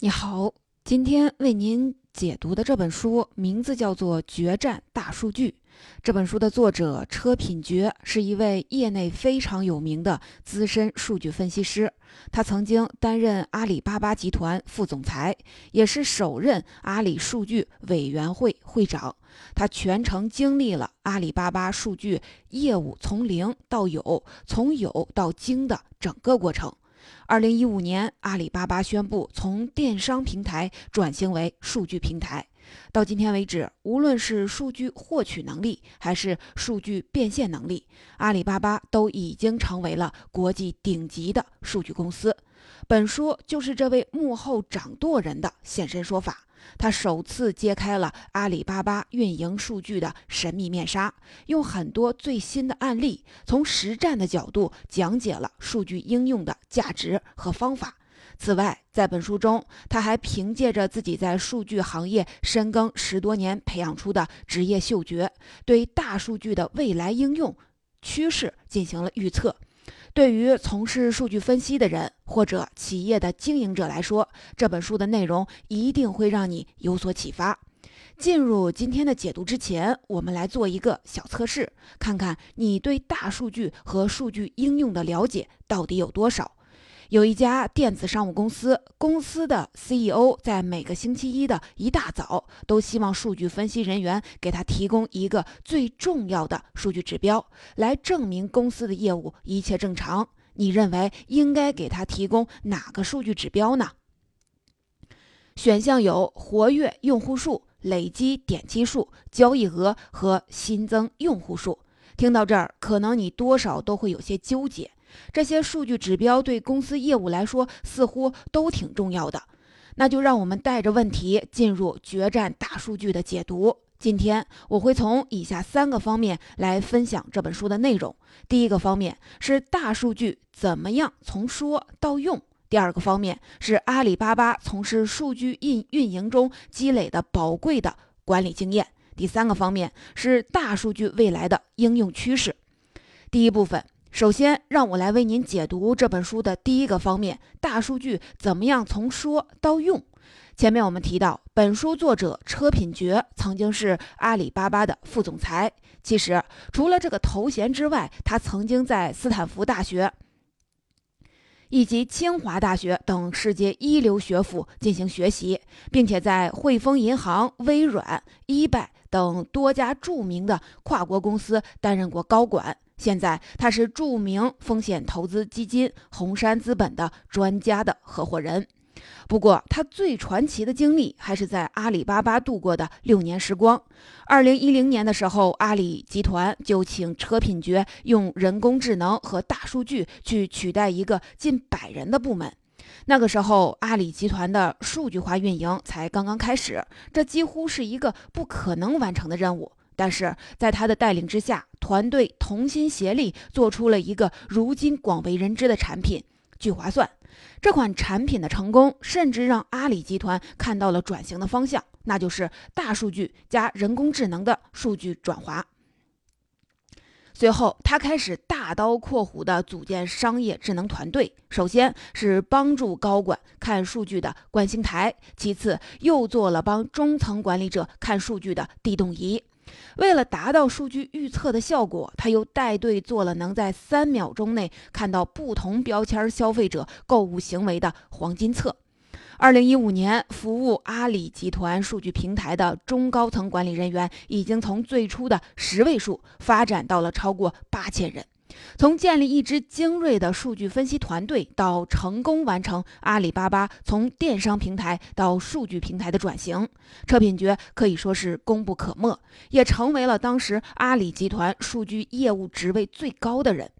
你好，今天为您解读的这本书名字叫做《决战大数据》。这本书的作者车品觉是一位业内非常有名的资深数据分析师，他曾经担任阿里巴巴集团副总裁，也是首任阿里数据委员会会长。他全程经历了阿里巴巴数据业务从零到有、从有到精的整个过程。二零一五年，阿里巴巴宣布从电商平台转型为数据平台。到今天为止，无论是数据获取能力还是数据变现能力，阿里巴巴都已经成为了国际顶级的数据公司。本书就是这位幕后掌舵人的现身说法。他首次揭开了阿里巴巴运营数据的神秘面纱，用很多最新的案例，从实战的角度讲解了数据应用的价值和方法。此外，在本书中，他还凭借着自己在数据行业深耕十多年培养出的职业嗅觉，对大数据的未来应用趋势进行了预测。对于从事数据分析的人或者企业的经营者来说，这本书的内容一定会让你有所启发。进入今天的解读之前，我们来做一个小测试，看看你对大数据和数据应用的了解到底有多少。有一家电子商务公司，公司的 CEO 在每个星期一的一大早，都希望数据分析人员给他提供一个最重要的数据指标，来证明公司的业务一切正常。你认为应该给他提供哪个数据指标呢？选项有活跃用户数、累积点击数、交易额和新增用户数。听到这儿，可能你多少都会有些纠结。这些数据指标对公司业务来说似乎都挺重要的，那就让我们带着问题进入决战大数据的解读。今天我会从以下三个方面来分享这本书的内容。第一个方面是大数据怎么样从说到用；第二个方面是阿里巴巴从事数据运运营中积累的宝贵的管理经验；第三个方面是大数据未来的应用趋势。第一部分。首先，让我来为您解读这本书的第一个方面：大数据怎么样从说到用。前面我们提到，本书作者车品觉曾经是阿里巴巴的副总裁。其实，除了这个头衔之外，他曾经在斯坦福大学以及清华大学等世界一流学府进行学习，并且在汇丰银行、微软、一拜等多家著名的跨国公司担任过高管。现在他是著名风险投资基金红杉资本的专家的合伙人。不过，他最传奇的经历还是在阿里巴巴度过的六年时光。二零一零年的时候，阿里集团就请车品觉用人工智能和大数据去取代一个近百人的部门。那个时候，阿里集团的数据化运营才刚刚开始，这几乎是一个不可能完成的任务。但是在他的带领之下，团队同心协力做出了一个如今广为人知的产品——聚划算。这款产品的成功，甚至让阿里集团看到了转型的方向，那就是大数据加人工智能的数据转化。随后，他开始大刀阔斧地组建商业智能团队，首先是帮助高管看数据的观星台，其次又做了帮中层管理者看数据的地动仪。为了达到数据预测的效果，他又带队做了能在三秒钟内看到不同标签消费者购物行为的黄金测。二零一五年，服务阿里集团数据平台的中高层管理人员已经从最初的十位数发展到了超过八千人。从建立一支精锐的数据分析团队，到成功完成阿里巴巴从电商平台到数据平台的转型，车品觉可以说是功不可没，也成为了当时阿里集团数据业务职位最高的人。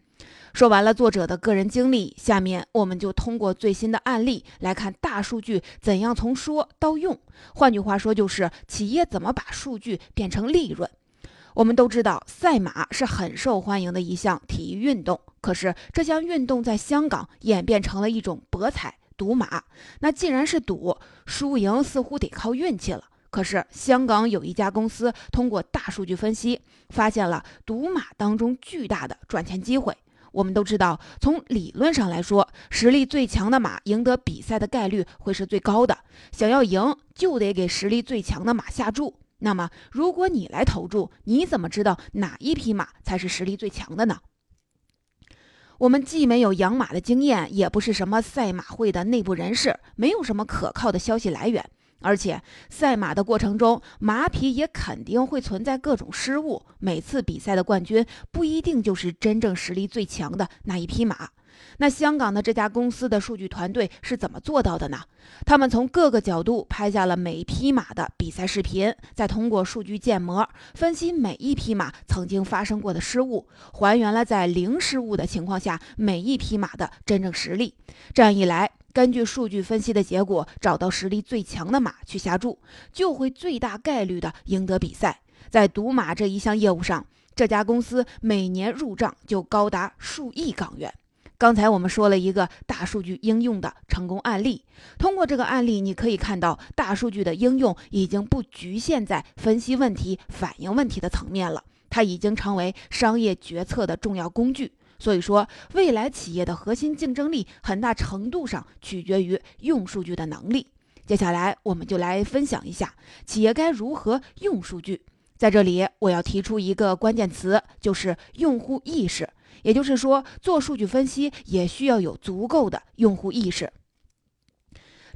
说完了作者的个人经历，下面我们就通过最新的案例来看大数据怎样从说到用。换句话说，就是企业怎么把数据变成利润。我们都知道，赛马是很受欢迎的一项体育运动。可是，这项运动在香港演变成了一种博彩赌马。那既然是赌，输赢似乎得靠运气了。可是，香港有一家公司通过大数据分析，发现了赌马当中巨大的赚钱机会。我们都知道，从理论上来说，实力最强的马赢得比赛的概率会是最高的。想要赢，就得给实力最强的马下注。那么，如果你来投注，你怎么知道哪一匹马才是实力最强的呢？我们既没有养马的经验，也不是什么赛马会的内部人士，没有什么可靠的消息来源。而且，赛马的过程中，马匹也肯定会存在各种失误。每次比赛的冠军不一定就是真正实力最强的那一匹马。那香港的这家公司的数据团队是怎么做到的呢？他们从各个角度拍下了每匹马的比赛视频，再通过数据建模分析每一匹马曾经发生过的失误，还原了在零失误的情况下每一匹马的真正实力。这样一来，根据数据分析的结果，找到实力最强的马去下注，就会最大概率的赢得比赛。在赌马这一项业务上，这家公司每年入账就高达数亿港元。刚才我们说了一个大数据应用的成功案例，通过这个案例，你可以看到大数据的应用已经不局限在分析问题、反映问题的层面了，它已经成为商业决策的重要工具。所以说，未来企业的核心竞争力很大程度上取决于用数据的能力。接下来，我们就来分享一下企业该如何用数据。在这里，我要提出一个关键词，就是用户意识。也就是说，做数据分析也需要有足够的用户意识。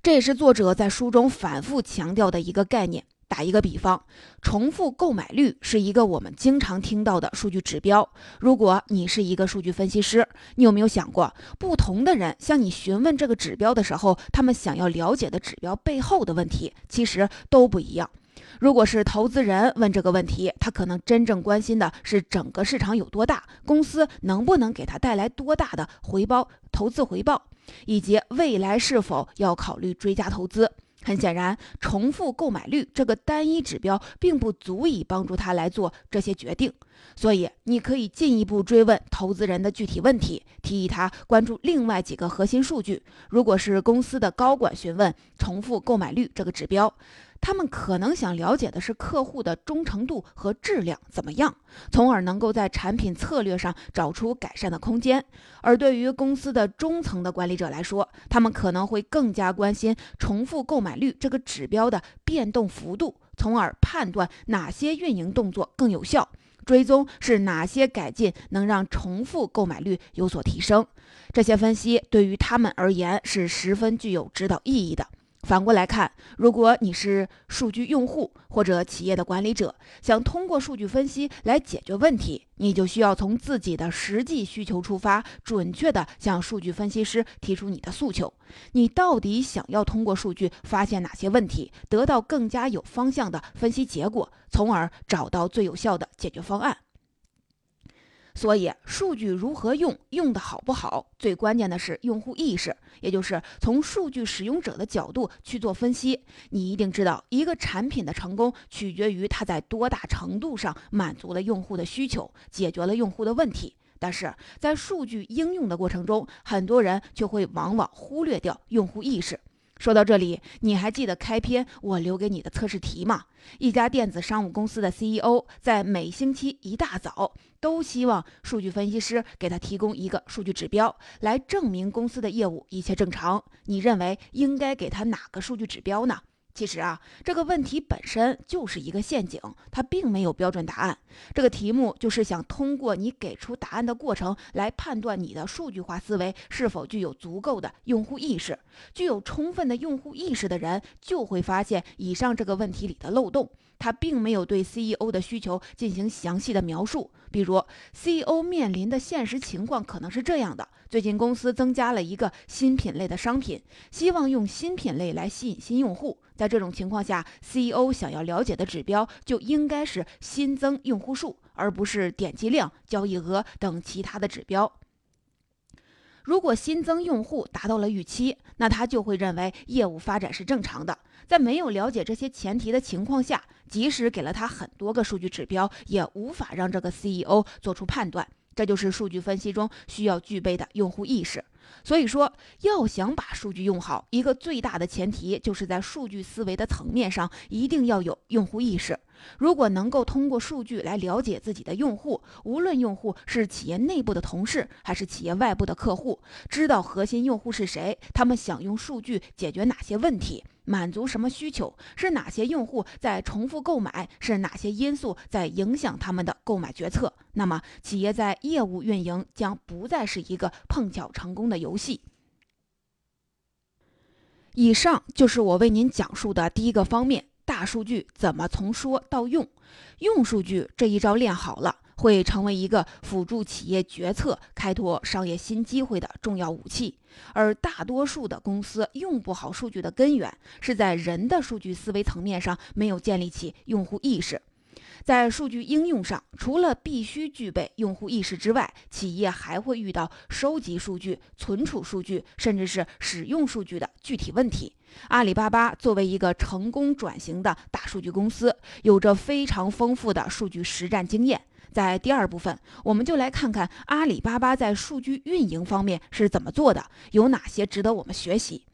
这也是作者在书中反复强调的一个概念。打一个比方，重复购买率是一个我们经常听到的数据指标。如果你是一个数据分析师，你有没有想过，不同的人向你询问这个指标的时候，他们想要了解的指标背后的问题其实都不一样。如果是投资人问这个问题，他可能真正关心的是整个市场有多大，公司能不能给他带来多大的回报、投资回报，以及未来是否要考虑追加投资。很显然，重复购买率这个单一指标并不足以帮助他来做这些决定。所以，你可以进一步追问投资人的具体问题，提议他关注另外几个核心数据。如果是公司的高管询问重复购买率这个指标，他们可能想了解的是客户的忠诚度和质量怎么样，从而能够在产品策略上找出改善的空间。而对于公司的中层的管理者来说，他们可能会更加关心重复购买率这个指标的变动幅度，从而判断哪些运营动作更有效，追踪是哪些改进能让重复购买率有所提升。这些分析对于他们而言是十分具有指导意义的。反过来看，如果你是数据用户或者企业的管理者，想通过数据分析来解决问题，你就需要从自己的实际需求出发，准确地向数据分析师提出你的诉求。你到底想要通过数据发现哪些问题，得到更加有方向的分析结果，从而找到最有效的解决方案。所以，数据如何用，用的好不好，最关键的是用户意识，也就是从数据使用者的角度去做分析。你一定知道，一个产品的成功取决于它在多大程度上满足了用户的需求，解决了用户的问题。但是在数据应用的过程中，很多人却会往往忽略掉用户意识。说到这里，你还记得开篇我留给你的测试题吗？一家电子商务公司的 CEO 在每星期一大早都希望数据分析师给他提供一个数据指标，来证明公司的业务一切正常。你认为应该给他哪个数据指标呢？其实啊，这个问题本身就是一个陷阱，它并没有标准答案。这个题目就是想通过你给出答案的过程来判断你的数据化思维是否具有足够的用户意识。具有充分的用户意识的人就会发现以上这个问题里的漏洞。他并没有对 CEO 的需求进行详细的描述，比如 CEO 面临的现实情况可能是这样的：最近公司增加了一个新品类的商品，希望用新品类来吸引新用户。在这种情况下，CEO 想要了解的指标就应该是新增用户数，而不是点击量、交易额等其他的指标。如果新增用户达到了预期，那他就会认为业务发展是正常的。在没有了解这些前提的情况下，即使给了他很多个数据指标，也无法让这个 CEO 做出判断。这就是数据分析中需要具备的用户意识。所以说，要想把数据用好，一个最大的前提就是在数据思维的层面上一定要有用户意识。如果能够通过数据来了解自己的用户，无论用户是企业内部的同事还是企业外部的客户，知道核心用户是谁，他们想用数据解决哪些问题，满足什么需求，是哪些用户在重复购买，是哪些因素在影响他们的购买决策，那么企业在业务运营将不再是一个碰巧成功的游戏。以上就是我为您讲述的第一个方面。大数据怎么从说到用？用数据这一招练好了，会成为一个辅助企业决策、开拓商业新机会的重要武器。而大多数的公司用不好数据的根源，是在人的数据思维层面上没有建立起用户意识。在数据应用上，除了必须具备用户意识之外，企业还会遇到收集数据、存储数据，甚至是使用数据的具体问题。阿里巴巴作为一个成功转型的大数据公司，有着非常丰富的数据实战经验。在第二部分，我们就来看看阿里巴巴在数据运营方面是怎么做的，有哪些值得我们学习。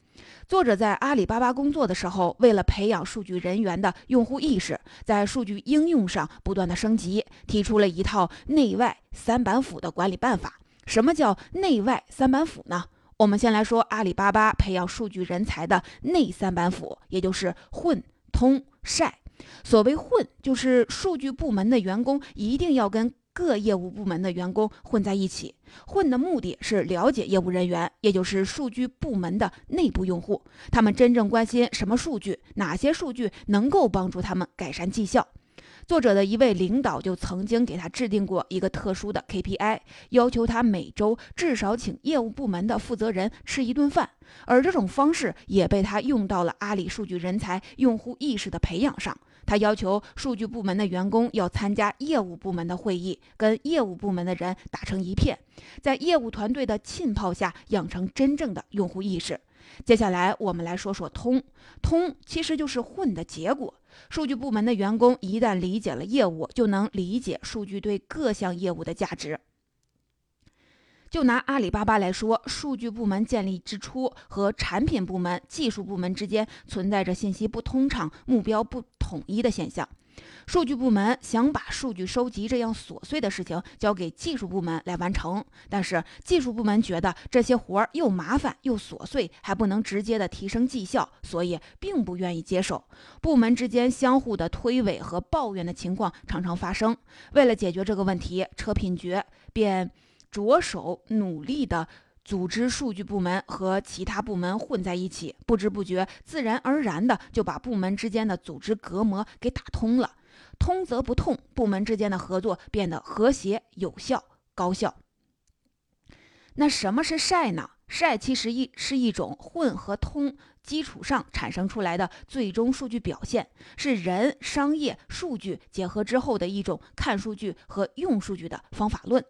作者在阿里巴巴工作的时候，为了培养数据人员的用户意识，在数据应用上不断的升级，提出了一套内外三板斧的管理办法。什么叫内外三板斧呢？我们先来说阿里巴巴培养数据人才的内三板斧，也就是混、通、晒。所谓混，就是数据部门的员工一定要跟。各业务部门的员工混在一起，混的目的是了解业务人员，也就是数据部门的内部用户，他们真正关心什么数据，哪些数据能够帮助他们改善绩效。作者的一位领导就曾经给他制定过一个特殊的 KPI，要求他每周至少请业务部门的负责人吃一顿饭，而这种方式也被他用到了阿里数据人才用户意识的培养上。他要求数据部门的员工要参加业务部门的会议，跟业务部门的人打成一片，在业务团队的浸泡下养成真正的用户意识。接下来我们来说说通通，其实就是混的结果。数据部门的员工一旦理解了业务，就能理解数据对各项业务的价值。就拿阿里巴巴来说，数据部门建立之初和产品部门、技术部门之间存在着信息不通畅、目标不统一的现象。数据部门想把数据收集这样琐碎的事情交给技术部门来完成，但是技术部门觉得这些活儿又麻烦又琐碎，还不能直接的提升绩效，所以并不愿意接手。部门之间相互的推诿和抱怨的情况常常发生。为了解决这个问题，车品觉便。着手努力的组织数据部门和其他部门混在一起，不知不觉，自然而然的就把部门之间的组织隔膜给打通了。通则不痛，部门之间的合作变得和谐、有效、高效。那什么是晒呢？晒其实一是一种混合通基础上产生出来的最终数据表现，是人、商业、数据结合之后的一种看数据和用数据的方法论。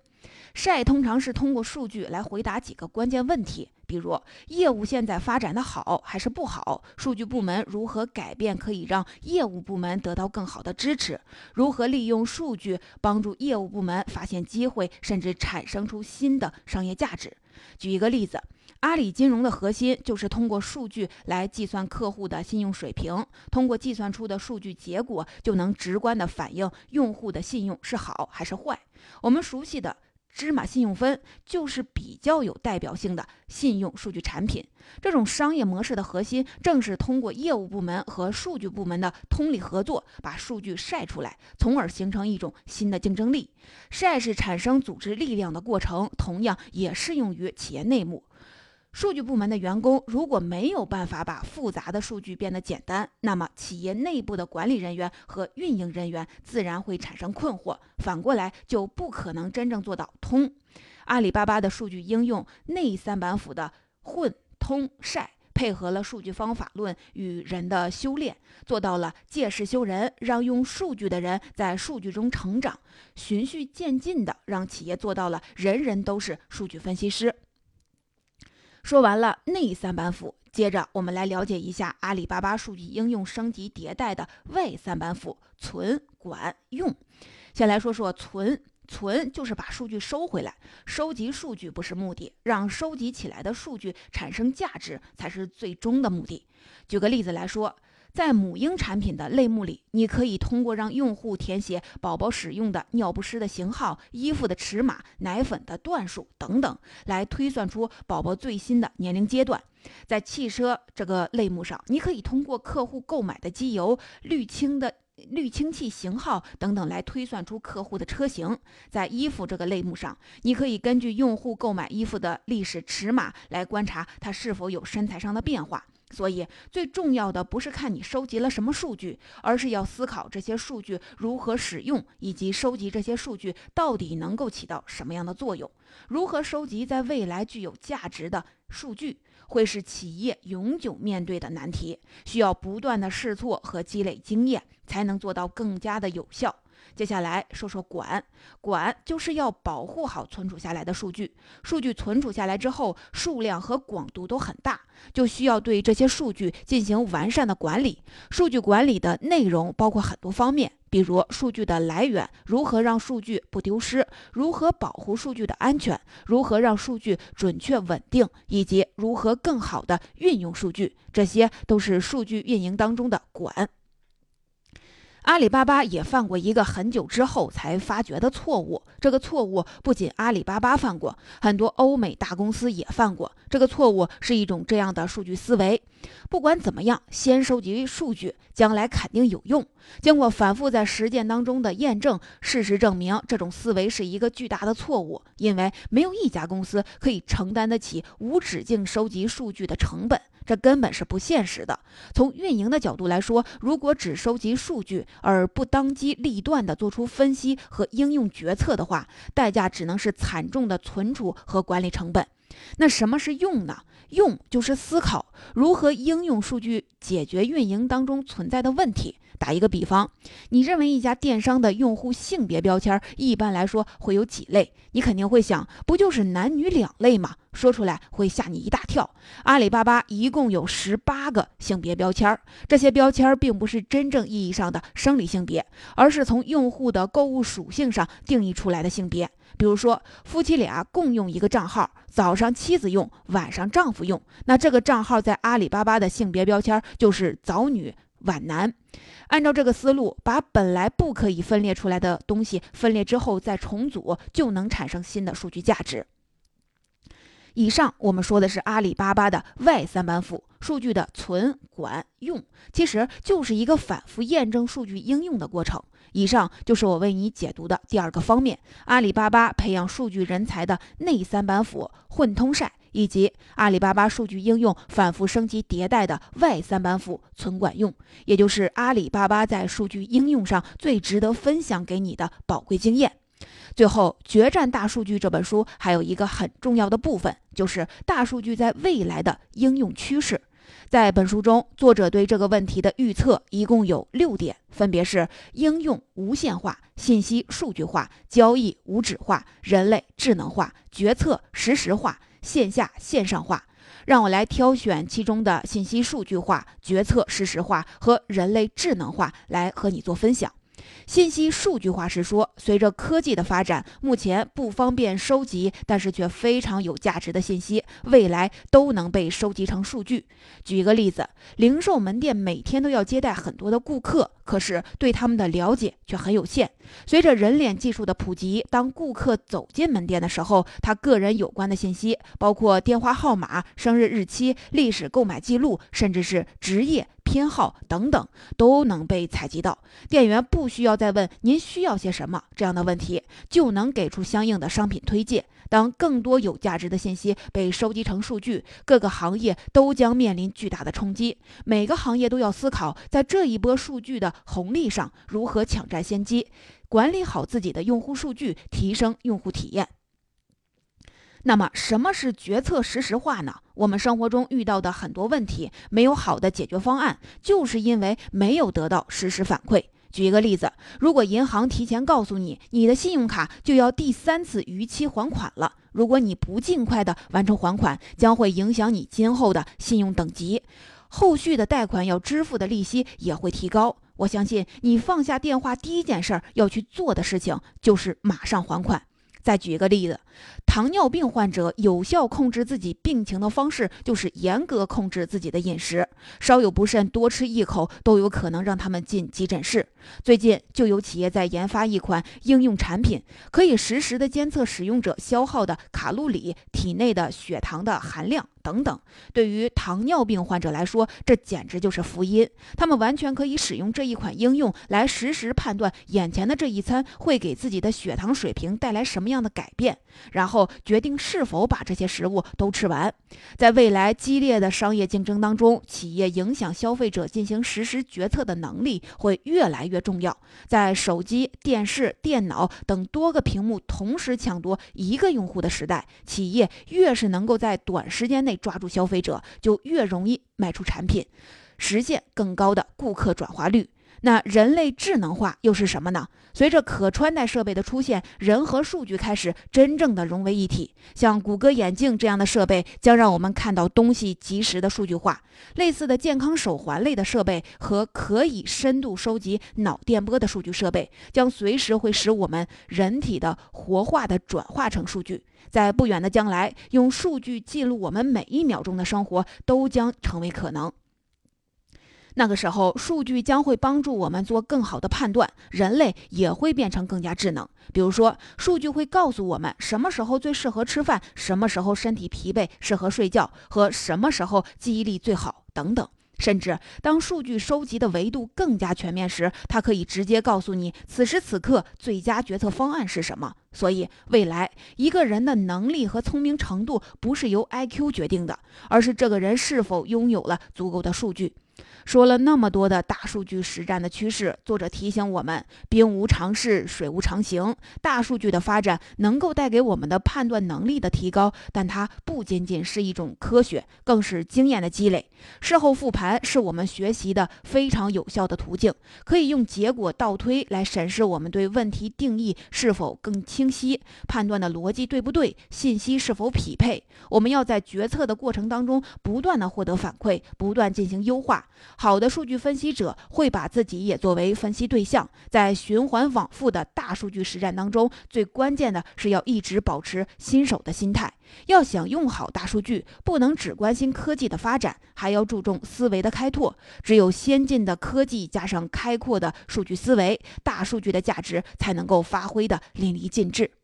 晒通常是通过数据来回答几个关键问题，比如业务现在发展的好还是不好，数据部门如何改变可以让业务部门得到更好的支持，如何利用数据帮助业务部门发现机会，甚至产生出新的商业价值。举一个例子，阿里金融的核心就是通过数据来计算客户的信用水平，通过计算出的数据结果就能直观的反映用户的信用是好还是坏。我们熟悉的。芝麻信用分就是比较有代表性的信用数据产品。这种商业模式的核心，正是通过业务部门和数据部门的通力合作，把数据晒出来，从而形成一种新的竞争力。晒是产生组织力量的过程，同样也适用于企业内幕。数据部门的员工如果没有办法把复杂的数据变得简单，那么企业内部的管理人员和运营人员自然会产生困惑，反过来就不可能真正做到通。阿里巴巴的数据应用内三板斧的混、通、晒，配合了数据方法论与人的修炼，做到了借势修人，让用数据的人在数据中成长，循序渐进的让企业做到了人人都是数据分析师。说完了内三板斧，接着我们来了解一下阿里巴巴数据应用升级迭代的外三板斧：存、管、用。先来说说存，存就是把数据收回来，收集数据不是目的，让收集起来的数据产生价值才是最终的目的。举个例子来说。在母婴产品的类目里，你可以通过让用户填写宝宝使用的尿不湿的型号、衣服的尺码、奶粉的段数等等，来推算出宝宝最新的年龄阶段。在汽车这个类目上，你可以通过客户购买的机油、滤清的滤清器型号等等来推算出客户的车型。在衣服这个类目上，你可以根据用户购买衣服的历史尺码来观察他是否有身材上的变化。所以，最重要的不是看你收集了什么数据，而是要思考这些数据如何使用，以及收集这些数据到底能够起到什么样的作用。如何收集在未来具有价值的数据，会是企业永久面对的难题，需要不断的试错和积累经验，才能做到更加的有效。接下来说说管，管就是要保护好存储下来的数据。数据存储下来之后，数量和广度都很大，就需要对这些数据进行完善的管理。数据管理的内容包括很多方面，比如数据的来源，如何让数据不丢失，如何保护数据的安全，如何让数据准确稳定，以及如何更好的运用数据，这些都是数据运营当中的管。阿里巴巴也犯过一个很久之后才发觉的错误。这个错误不仅阿里巴巴犯过，很多欧美大公司也犯过。这个错误是一种这样的数据思维：不管怎么样，先收集数据，将来肯定有用。经过反复在实践当中的验证，事实证明这种思维是一个巨大的错误，因为没有一家公司可以承担得起无止境收集数据的成本。这根本是不现实的。从运营的角度来说，如果只收集数据而不当机立断地做出分析和应用决策的话，代价只能是惨重的存储和管理成本。那什么是用呢？用就是思考如何应用数据解决运营当中存在的问题。打一个比方，你认为一家电商的用户性别标签一般来说会有几类？你肯定会想，不就是男女两类吗？说出来会吓你一大跳。阿里巴巴一共有十八个性别标签，这些标签并不是真正意义上的生理性别，而是从用户的购物属性上定义出来的性别。比如说，夫妻俩共用一个账号，早上妻子用，晚上丈夫用，那这个账号在阿里巴巴的性别标签就是早女晚男。按照这个思路，把本来不可以分裂出来的东西分裂之后再重组，就能产生新的数据价值。以上我们说的是阿里巴巴的外三板斧，数据的存、管、用，其实就是一个反复验证数据应用的过程。以上就是我为你解读的第二个方面：阿里巴巴培养数据人才的内三板斧——混通晒，以及阿里巴巴数据应用反复升级迭代的外三板斧——存管用，也就是阿里巴巴在数据应用上最值得分享给你的宝贵经验。最后，《决战大数据》这本书还有一个很重要的部分，就是大数据在未来的应用趋势。在本书中，作者对这个问题的预测一共有六点，分别是应用无线化、信息数据化、交易无纸化、人类智能化、决策实时化、线下线上化。让我来挑选其中的信息数据化、决策实时化和人类智能化来和你做分享。信息数据化是说，随着科技的发展，目前不方便收集，但是却非常有价值的信息，未来都能被收集成数据。举一个例子，零售门店每天都要接待很多的顾客，可是对他们的了解却很有限。随着人脸技术的普及，当顾客走进门店的时候，他个人有关的信息，包括电话号码、生日日期、历史购买记录，甚至是职业。偏好等等都能被采集到，店员不需要再问您需要些什么这样的问题，就能给出相应的商品推荐。当更多有价值的信息被收集成数据，各个行业都将面临巨大的冲击。每个行业都要思考，在这一波数据的红利上如何抢占先机，管理好自己的用户数据，提升用户体验。那么，什么是决策实时化呢？我们生活中遇到的很多问题没有好的解决方案，就是因为没有得到实时反馈。举一个例子，如果银行提前告诉你你的信用卡就要第三次逾期还款了，如果你不尽快的完成还款，将会影响你今后的信用等级，后续的贷款要支付的利息也会提高。我相信你放下电话第一件事要去做的事情就是马上还款。再举一个例子，糖尿病患者有效控制自己病情的方式就是严格控制自己的饮食，稍有不慎，多吃一口都有可能让他们进急诊室。最近就有企业在研发一款应用产品，可以实时的监测使用者消耗的卡路里、体内的血糖的含量。等等，对于糖尿病患者来说，这简直就是福音。他们完全可以使用这一款应用来实时判断眼前的这一餐会给自己的血糖水平带来什么样的改变，然后决定是否把这些食物都吃完。在未来激烈的商业竞争当中，企业影响消费者进行实时决策的能力会越来越重要。在手机、电视、电脑等多个屏幕同时抢夺一个用户的时代，企业越是能够在短时间内抓住消费者，就越容易卖出产品，实现更高的顾客转化率。那人类智能化又是什么呢？随着可穿戴设备的出现，人和数据开始真正的融为一体。像谷歌眼镜这样的设备，将让我们看到东西及时的数据化。类似的健康手环类的设备和可以深度收集脑电波的数据设备，将随时会使我们人体的活化的转化成数据。在不远的将来，用数据记录我们每一秒钟的生活，都将成为可能。那个时候，数据将会帮助我们做更好的判断，人类也会变成更加智能。比如说，数据会告诉我们什么时候最适合吃饭，什么时候身体疲惫适合睡觉，和什么时候记忆力最好等等。甚至当数据收集的维度更加全面时，它可以直接告诉你此时此刻最佳决策方案是什么。所以，未来一个人的能力和聪明程度不是由 IQ 决定的，而是这个人是否拥有了足够的数据。说了那么多的大数据实战的趋势，作者提醒我们：兵无常势，水无常形。大数据的发展能够带给我们的判断能力的提高，但它不仅仅是一种科学，更是经验的积累。事后复盘是我们学习的非常有效的途径，可以用结果倒推来审视我们对问题定义是否更清晰，判断的逻辑对不对，信息是否匹配。我们要在决策的过程当中不断的获得反馈，不断进行优化。好的数据分析者会把自己也作为分析对象，在循环往复的大数据实战当中，最关键的是要一直保持新手的心态。要想用好大数据，不能只关心科技的发展，还要注重思维的开拓。只有先进的科技加上开阔的数据思维，大数据的价值才能够发挥的淋漓尽致。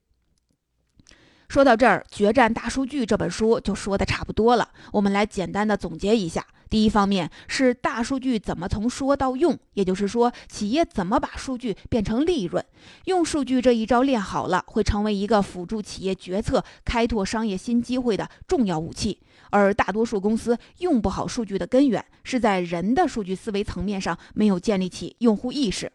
说到这儿，《决战大数据》这本书就说的差不多了。我们来简单的总结一下。第一方面是大数据怎么从说到用，也就是说，企业怎么把数据变成利润。用数据这一招练好了，会成为一个辅助企业决策、开拓商业新机会的重要武器。而大多数公司用不好数据的根源，是在人的数据思维层面上没有建立起用户意识。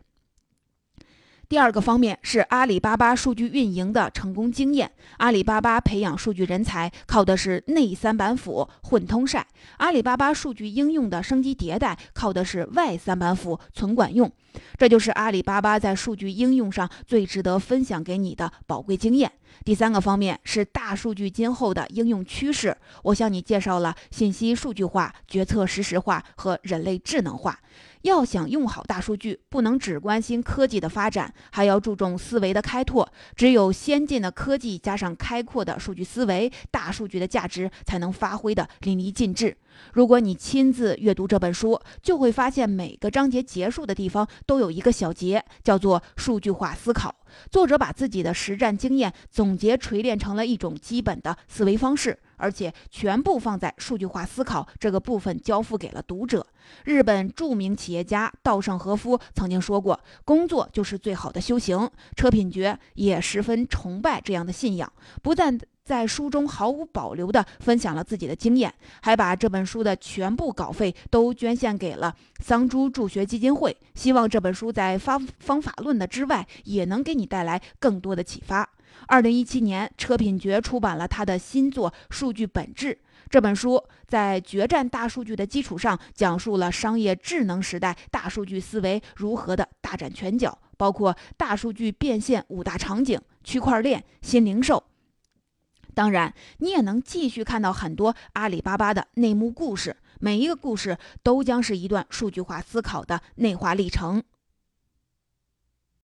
第二个方面是阿里巴巴数据运营的成功经验。阿里巴巴培养数据人才靠的是内三板斧混通晒，阿里巴巴数据应用的升级迭代靠的是外三板斧存管用。这就是阿里巴巴在数据应用上最值得分享给你的宝贵经验。第三个方面是大数据今后的应用趋势。我向你介绍了信息数据化、决策实时化和人类智能化。要想用好大数据，不能只关心科技的发展，还要注重思维的开拓。只有先进的科技加上开阔的数据思维，大数据的价值才能发挥的淋漓尽致。如果你亲自阅读这本书，就会发现每个章节结束的地方都有一个小节，叫做数据化思考。作者把自己的实战经验总结锤炼成了一种基本的思维方式，而且全部放在数据化思考这个部分交付给了读者。日本著名企业家稻盛和夫曾经说过：“工作就是最好的修行。”车品觉也十分崇拜这样的信仰，不但。在书中毫无保留地分享了自己的经验，还把这本书的全部稿费都捐献给了桑珠助学基金会。希望这本书在方方法论的之外，也能给你带来更多的启发。二零一七年，车品觉出版了他的新作《数据本质》这本书，在决战大数据的基础上，讲述了商业智能时代大数据思维如何的大展拳脚，包括大数据变现五大场景、区块链、新零售。当然，你也能继续看到很多阿里巴巴的内幕故事，每一个故事都将是一段数据化思考的内化历程。